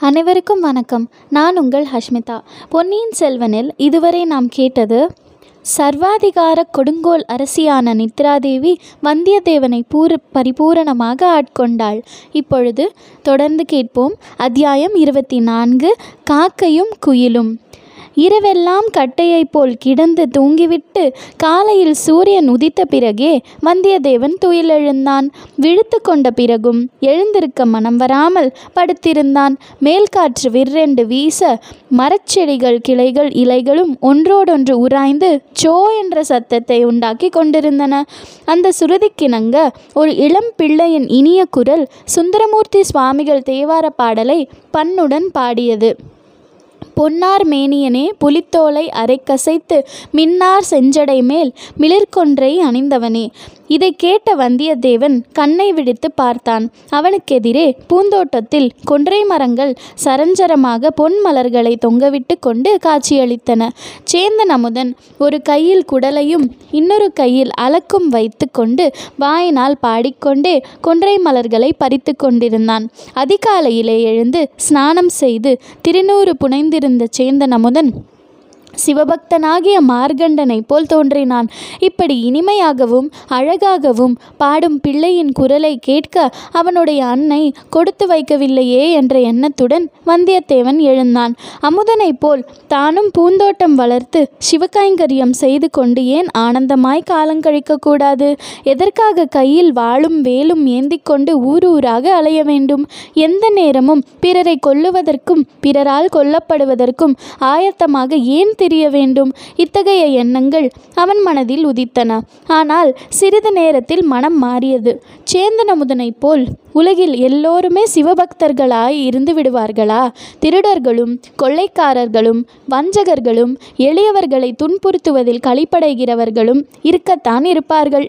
அனைவருக்கும் வணக்கம். நான் உங்கள் ஹஷ்மிதா. பொன்னியின் செல்வனில் இதுவரை நாம் கேட்டது சர்வாதிகார கொடுங்கோல் அரசியான நித்ராதேவி வந்தியத்தேவனை பூர பரிபூரணமாக ஆட்கொண்டாள். இப்பொழுது தொடர்ந்து கேட்போம். அத்தியாயம் இருபத்தி நான்கு காக்கையும் குயிலும். இரவெல்லாம் கட்டையைப் போல் கிடந்து தூங்கிவிட்டு காலையில் சூரியன் உதித்த பிறகே வந்தியத்தேவன் துயிலெழுந்தான். விழித்து கொண்ட பிறகும் எழுந்திருக்க மனம் வராமல் படுத்திருந்தான். மேல்காற்று விற்றெண்டு வீச மரச்செடிகள் கிளைகள் இலைகளும் ஒன்றோடொன்று உராய்ந்து சோ என்ற சத்தத்தை உண்டாக்கி கொண்டிருந்தன. அந்த சுருதிக்கிணங்க ஒரு இளம் பிள்ளையின் இனிய குரல் சுந்தரமூர்த்தி சுவாமிகள் தேவார பாடலை பண்ணுடன் பாடியது. பொன்னார் மேனியனே புலித்தோலை அரைக்கசைத்து மின்னார் செஞ்சடை மேல் மிளிர்கொன்றை அணிந்தவனே. இதை கேட்ட வந்தியத்தேவன் கண்ணை விழித்து பார்த்தான். அவனுக்கெதிரே பூந்தோட்டத்தில் கொன்றை மரங்கள் சரஞ்சரமாக பொன் மலர்களை தொங்கவிட்டு கொண்டு காட்சியளித்தன. சேந்தன் அமுதன் ஒரு கையில் குடலையும் இன்னொரு கையில் அலக்கும் வைத்து கொண்டு வாயினால் பாடிக்கொண்டே கொன்றை மலர்களை பறித்து கொண்டிருந்தான். அதிகாலையிலே எழுந்து ஸ்நானம் செய்து திருநூறு புனைந்திருந்த சேந்தன் அமுதன் சிவபக்தனாகிய மார்கண்டனைப் போல் தோன்றினான். இப்படி இனிமையாகவும் அழகாகவும் பாடும் பிள்ளையின் குரலை கேட்க அவனுடைய அன்னை கொடுத்து வைக்கவில்லையே என்ற எண்ணத்துடன் வந்தியத்தேவன் எழுந்தான். அமுதனைப் போல் தானும் பூந்தோட்டம் வளர்த்து சிவகைங்கரியம் செய்து கொண்டு ஏன் ஆனந்தமாய் காலங்கழிக்க கூடாது? எதற்காக கையில் வாளும் வேலும் ஏந்தி கொண்டு ஊர் ஊராக அலைய வேண்டும்? எந்த நேரமும் பிறரை கொல்லுவதற்கும் பிறரால் கொல்லப்படுவதற்கும் ஆயத்தமாக ஏன் தெரிய வேண்டும் இத்தகைய எண்ணங்கள் அவன் மனதில் உதித்தன. ஆனால் சிறிது நேரத்தில் மனம் மாறியது. சேந்தனமுதனைப் போல் உலகில் எல்லோருமே சிவபக்தர்களாய் இருந்து விடுவார்களா? திருடர்களும் கொள்ளைக்காரர்களும் வஞ்சகர்களும் எளியவர்களை துன்புறுத்துவதில் களிப்படைகிறவர்களும் இருக்கத்தான் இருப்பார்கள்.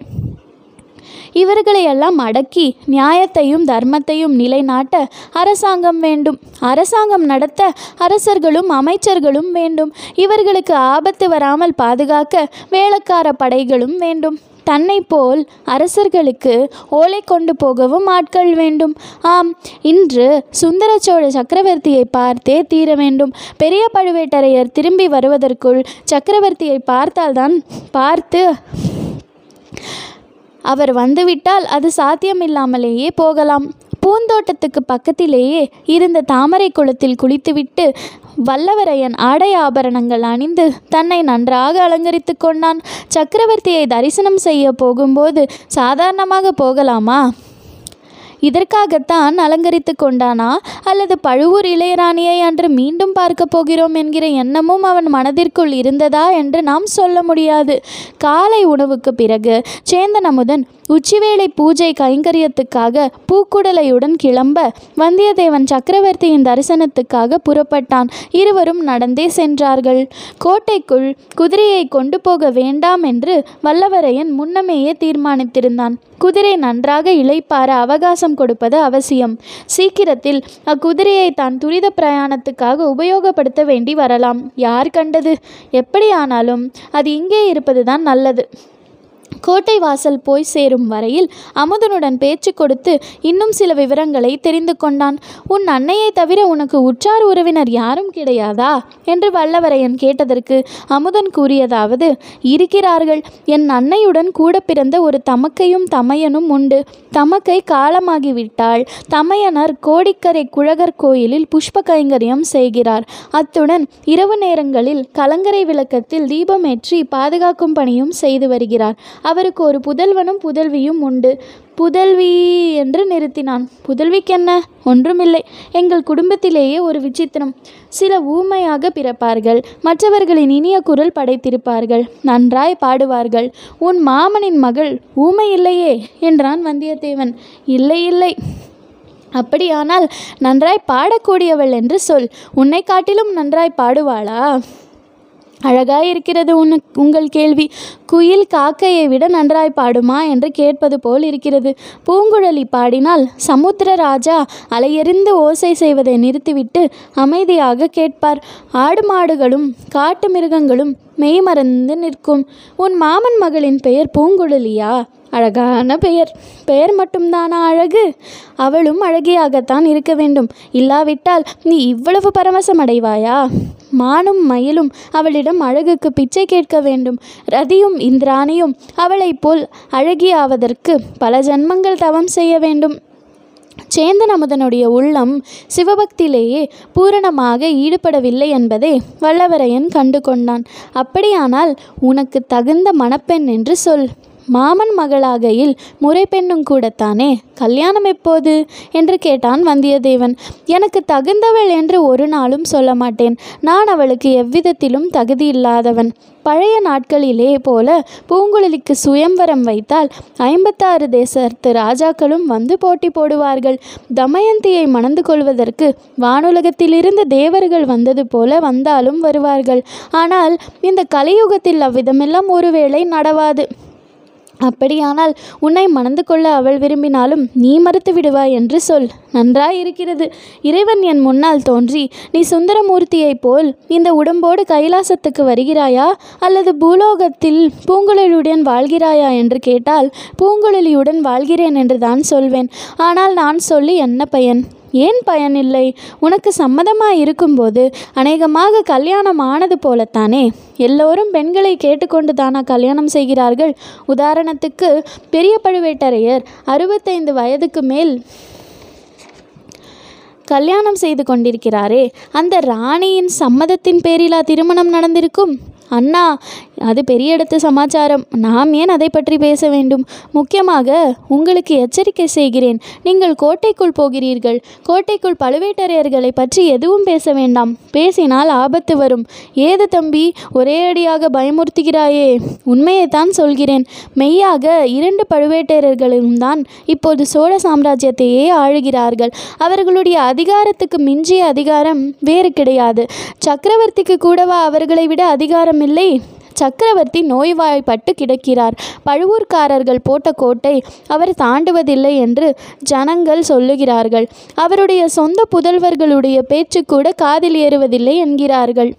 இவர்களையெல்லாம் அடக்கி நியாயத்தையும் தர்மத்தையும் நிலைநாட்ட அரசாங்கம் வேண்டும். அரசாங்கம் நடத்த அரசர்களும் அமைச்சர்களும் வேண்டும். இவர்களுக்கு ஆபத்து வராமல் பாதுகாக்க வேளக்கார படைகளும் வேண்டும். தன்னை போல் அரசர்களுக்கு ஓலை கொண்டு போகவும் ஆட்கள் வேண்டும். ஆம் இன்று சுந்தர சோழ சக்கரவர்த்தியை பார்த்தே தீர வேண்டும். பெரிய பழுவேட்டரையர் திரும்பி வருவதற்குள் சக்கரவர்த்தியை பார்த்தால்தான் பார்த்து அவர் வந்துவிட்டால் அது சாத்தியமில்லாமலேயே போகலாம். பூந்தோட்டத்துக்கு பக்கத்திலேயே இருந்த தாமரை குளத்தில் குளித்துவிட்டு வல்லவரையன் ஆடை ஆபரணங்கள் அணிந்து தன்னை நன்றாக அலங்கரித்து கொண்டான். சக்கரவர்த்தியை தரிசனம் செய்ய போகும்போது சாதாரணமாக போகலாமா? இதற்காகத்தான் அலங்கரித்து கொண்டானா? அல்லது பழுவூர் இளையராணியை அன்று மீண்டும் பார்க்க போகிறோம் என்கிற எண்ணமும் அவன் மனதிற்குள் இருந்ததா என்று நாம் சொல்ல முடியாது. காலை உணவுக்கு பிறகு சேந்தன் அமுதன் உச்சிவேளை பூஜை கைங்கரியத்துக்காக பூக்குடலையுடன் கிளம்ப வந்தியத்தேவன் சக்கரவர்த்தியின் தரிசனத்துக்காக புறப்பட்டான். இருவரும் நடந்தே சென்றார்கள். கோட்டைக்குள் குதிரையை கொண்டு போக வேண்டாம் என்று வல்லவரையன் முன்னமேயே தீர்மானித்திருந்தான். குதிரை நன்றாக இளைப்பார அவகாசம் கொடுப்பது அவசியம். சீக்கிரத்தில் அக்குதிரையை தான் துரித பிரயாணத்துக்காக உபயோகப்படுத்த வேண்டி வரலாம். யார் கண்டது? எப்படியானாலும் அது இங்கே இருப்பதுதான் நல்லது. கோட்டை வாசல் போய் சேரும் வரையில் அமுதனுடன் பேச்சு கொடுத்து இன்னும் சில விவரங்களை தெரிந்து கொண்டான். உன் அன்னையை தவிர உனக்கு உற்றார் உறவினர் யாரும் கிடையாதா? என்று வல்லவரையன் கேட்டதற்கு அமுதன் கூறியதாவது இருக்கிறார்கள். என் அன்னையுடன் கூட பிறந்த ஒரு தமக்கையும் தமையனும் உண்டு. தமக்கை காலமாகிவிட்டால் தமையனர் கோடிக்கரை குழகர் கோயிலில் புஷ்ப கைங்கரியம் செய்கிறார். அத்துடன் இரவு நேரங்களில் கலங்கரை விளக்கத்தில் தீபமேற்றி பாதுகாக்கும் பணியும் செய்து வருகிறார். அவருக்கு ஒரு புதல்வனும் புதல்வியும் உண்டு. புதல்வி என்று நிறுத்தினான். புதல்விக்கென்ன? ஒன்றுமில்லை. எங்கள் குடும்பத்திலேயே ஒரு விசித்திரம். சில ஊமையாக பிறப்பார்கள். மற்றவர்களின் இனிய குரல் படைத்திருப்பார்கள். நன்றாய் பாடுவார்கள். உன் மாமனின் மகள் ஊமை இல்லையே என்றான் வந்தியத்தேவன். இல்லை இல்லை. அப்படியானால் நன்றாய் பாடக்கூடியவள் என்று சொல். உன்னை காட்டிலும் நன்றாய் பாடுவாளா? அழகாய் இருக்கிறது உன் உங்கள் கேள்வி. குயில் காக்கையை விட நன்றாய் பாடுமா என்று கேட்பது போல் இருக்கிறது. பூங்குழலி பாடினால் சமுத்திர ராஜா அலையெறிந்து ஓசை செய்வதை நிறுத்திவிட்டு அமைதியாக கேட்பார். ஆடு மாடுகளும் காட்டு மிருகங்களும் மெய்மறந்து நிற்கும். உன் மாமன் மகளின் பெயர் பூங்குழலியா? அழகான பெயர். பெயர் மட்டும்தானா அழகு? அவளும் அழகியாகத்தான் இருக்க வேண்டும். இல்லாவிட்டால் நீ இவ்வளவு பரவசம் அடைவாயா மானும் மயிலும் அவளிடம் அழகுக்கு பிச்சை கேட்க வேண்டும். ரதியும் இந்திராணியும் அவளைப் போல் அழகியாவதற்கு பல ஜன்மங்கள் தவம் செய்ய வேண்டும். சேந்தன் அமுதனுடைய உள்ளம் சிவபக்தியிலேயே பூரணமாக ஈடுபடவில்லை என்பதை வல்லவரையன் கண்டு கொண்டான் அப்படியானால் உனக்கு தகுந்த மணப்பெண் என்று சொல். மாமன் மகளாகையில் முறை பெண்ணும் கூடத்தானே? கல்யாணம் எப்போது? என்று கேட்டான் வந்தியத்தேவன். எனக்கு தகுந்தவள் என்று ஒரு நாளும் சொல்ல மாட்டேன். நான் அவளுக்கு எவ்விதத்திலும் தகுதி இல்லாதவன். பழைய நாட்களிலே போல பூங்குழலிக்கு சுயம்வரம் வைத்தால் ஐம்பத்தாறு தேசத்து ராஜாக்களும் வந்து போட்டி போடுவார்கள். தமயந்தியை மணந்து கொள்வதற்கு வானுலகத்திலிருந்து தேவர்கள் வந்தது போல வந்தாலும் வருவார்கள். ஆனால் இந்த கலியுகத்தில் அவ்விதமெல்லாம் ஒருவேளை நடவாது. அப்படியானால் உன்னை மணந்து கொள்ள அவள் விரும்பினாலும் நீ மறுத்து விடுவாய் என்று சொல். நன்றாயிருக்கிறது. இறைவன் என் முன்னால் தோன்றி நீ சுந்தரமூர்த்தியைப் போல் இந்த உடம்போடு கைலாசத்துக்கு வருகிறாயா? அல்லது பூலோகத்தில் பூங்குழலியுடன் வாழ்கிறாயா? என்று கேட்டால் பூங்குழலியுடன் வாழ்கிறேன் என்று தான் சொல்வேன். ஆனால் நான் சொல்லி என்ன பயன்? ஏன் பயனில்லை? உனக்கு சம்மதமாக இருக்கும்போது அநேகமாக கல்யாணம் ஆனது போலத்தானே? எல்லோரும் பெண்களை கேட்டுக்கொண்டு தானா கல்யாணம் செய்கிறார்கள்? உதாரணத்துக்கு பெரிய பழுவேட்டரையர் அறுபத்தைந்து வயதுக்கு மேல் கல்யாணம் செய்து கொண்டிருக்கிறாரே அந்த ராணியின் சம்மதத்தின் பேரிலா திருமணம் நடந்திருக்கும்? அண்ணா அது பெரிய இடத்து சமாச்சாரம். நாம் ஏன் அதை பற்றி பேச வேண்டும்? முக்கியமாக உங்களுக்கு எச்சரிக்கை செய்கிறேன். நீங்கள் கோட்டைக்குள் போகிறீர்கள். கோட்டைக்குள் பழுவேட்டரையர்களை பற்றி எதுவும் பேச வேண்டாம். பேசினால் ஆபத்து வரும். ஏது தம்பி ஒரே அடியாக பயமுறுத்துகிறாயே? உண்மையைத்தான் சொல்கிறேன். மெய்யாக இரண்டு பழுவேட்டரர்களும் தான் இப்போது சோழ சாம்ராஜ்யத்தையே ஆளுகிறார்கள். அவர்களுடைய அதிகாரத்துக்கு மிஞ்சிய அதிகாரம் வேறு கிடையாது. சக்கரவர்த்திக்கு கூடவா அவர்களை விட அதிகாரம் இல்லை? சக்கரவர்த்தி நோய்வாய்ப்பட்டு கிடக்கிறார். பழுவூர்க்காரர்கள் போட்ட கோட்டை அவர் தாண்டுவதில்லை என்று ஜனங்கள் சொல்லுகிறார்கள். அவருடைய சொந்த புதல்வர்களுடைய பேச்சு கூட காதில் ஏறுவதில்லை என்கிறார்கள்.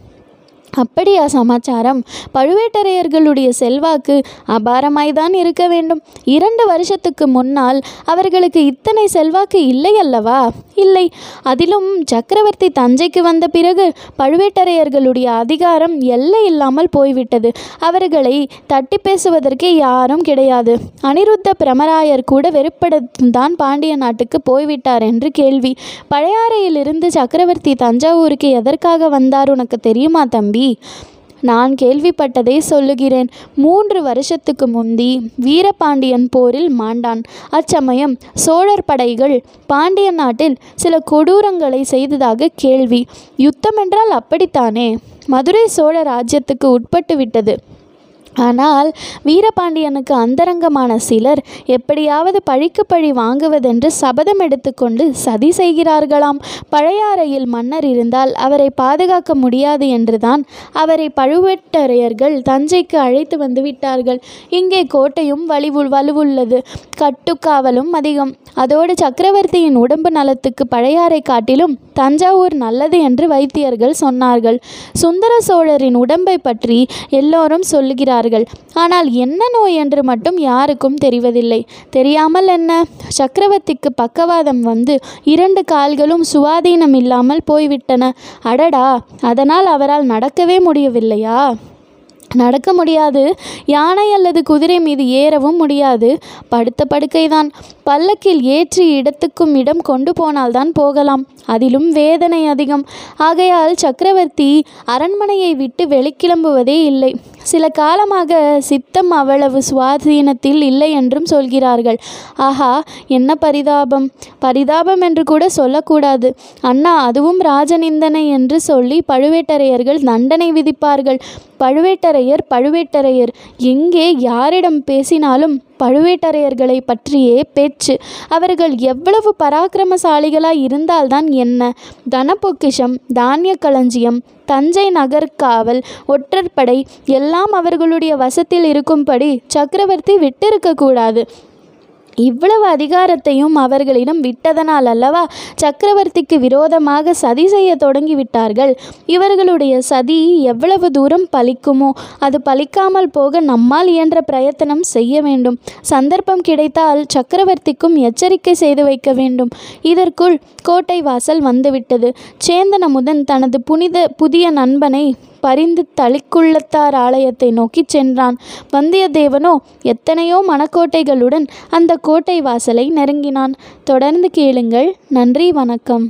அப்படியா சமாச்சாரம்? பழுவேட்டரையர்களுடைய செல்வாக்கு அபாரமாய்தான் இருக்க வேண்டும். இரண்டு வருஷத்துக்கு முன்னால் அவர்களுக்கு இத்தனை செல்வாக்கு இல்லை அல்லவா? இல்லை. அதிலும் சக்கரவர்த்தி தஞ்சைக்கு வந்த பிறகு பழுவேட்டரையர்களுடைய அதிகாரம் எல்லை இல்லாமல் போய்விட்டது. அவர்களை தட்டி பேசுவதற்கே யாரும் கிடையாது. அனிருத்த பிரமராயர் கூட வெறுப்படத்தான் பாண்டிய நாட்டுக்கு போய்விட்டார் என்று கேள்வி. பழையாறையிலிருந்து சக்கரவர்த்தி தஞ்சாவூருக்கு எதற்காக வந்தார் உனக்கு தெரியுமா தம்பி? நான் கேள்விப்பட்டதை சொல்லுகிறேன். மூன்று வருஷத்துக்கு முந்தி வீரபாண்டியன் போரில் மாண்டான். அச்சமயம் சோழர் படைகள் பாண்டிய நாட்டில் சில கொடூரங்களை செய்ததாக கேள்வி. யுத்தம் என்றால் அப்படித்தானே? மதுரை சோழ ராஜ்யத்துக்கு உட்பட்டு விட்டது. ஆனால் வீரபாண்டியனுக்கு அந்தரங்கமான சிலர் எப்படியாவது பழிக்கு பழி வாங்குவதென்று சபதம் எடுத்துக்கொண்டு சதி செய்கிறார்களாம். பழையாறையில் மன்னர் இருந்தால் அவரை பாதுகாக்க முடியாது என்றுதான் அவரை பழுவேட்டரையர்கள் தஞ்சைக்கு அழைத்து வந்து விட்டார்கள். இங்கே கோட்டையும் வலிவு வலுவுள்ளது. கட்டுக்காவலும் அதிகம். அதோடு சக்கரவர்த்தியின் உடம்பு நலத்துக்கு பழையாறை காட்டிலும் தஞ்சாவூர் நல்லது என்று வைத்தியர்கள் சொன்னார்கள். சுந்தர சோழரின் உடம்பை பற்றி எல்லோரும் சொல்லுகிறார்கள் ஆனால் என்ன நோய் என்று மட்டும் யாருக்கும் தெரிவதில்லை. தெரியாமல் என்ன? சக்கரவர்த்திக்கு பக்கவாதம் வந்து இரண்டு கால்களும் சுவாதீனம் இல்லாமல் போய்விட்டன. அடடா! அதனால் அவரால் நடக்கவே முடியவில்லையா? நடக்க முடியாது. யானை அல்லது குதிரை மீது ஏறவும் முடியாது. படுத்த படுக்கைதான். பல்லக்கில் ஏற்றி இடத்துக்கும் இடம் கொண்டு போனால்தான் போகலாம். அதிலும் வேதனை அதிகம். ஆகையால் சக்கரவர்த்தி அரண்மனையை விட்டு வெளிக்கிளம்புவதே இல்லை. சில காலமாக சித்தம் அவ்வளவு சுவாதீனத்தில் இல்லை என்றும் சொல்கிறார்கள். ஆஹா என்ன பரிதாபம். பரிதாபம் என்று கூட சொல்லக்கூடாது. அண்ணா அதுவும் ராஜநிந்தனை என்று சொல்லி பழுவேட்டரையர்கள் தண்டனை விதிப்பார்கள். பழுவேட்டரையர் பழுவேட்டரையர் எங்கே யாரிடம் பேசினாலும் பழுவேட்டரையர்களை பற்றியே பேச்சு. அவர்கள் எவ்வளவு பராக்கிரமசாலிகளாய் இருந்தால்தான் என்ன? தனப்பொக்கிஷம் தானிய களஞ்சியம் தஞ்சை நகர்காவல் ஒற்றற்படை எல்லாம் அவர்களுடைய வசத்தில் இருக்கும்படி சக்கரவர்த்தி விட்டிருக்கக்கூடாது இவ்வளவு அதிகாரத்தையும் அவர்களிடம் விட்டதனால் அல்லவா சக்கரவர்த்திக்கு விரோதமாக சதி செய்ய தொடங்கிவிட்டார்கள்? இவர்களுடைய சதி எவ்வளவு தூரம் பலிக்குமோ அது பலிக்காமல் போக நம்மால் இயன்ற பிரயத்தனம் செய்ய வேண்டும். சந்தர்ப்பம் கிடைத்தால் சக்கரவர்த்திக்கும் எச்சரிக்கை செய்து வைக்க வேண்டும். இதற்குள் கோட்டை வாசல் வந்துவிட்டது. சேந்தனமுதன் தனது புனித புதிய நண்பனை பரிந்து தளிக்குள்ளத்தார் ஆலயத்தை நோக்கிச் சென்றான். வந்தியத்தேவனோ எத்தனையோ மணக்கோட்டைகளுடன் அந்த கோட்டை வாசலை நெருங்கினான். தொடர்ந்து கேளுங்கள். நன்றி வணக்கம்.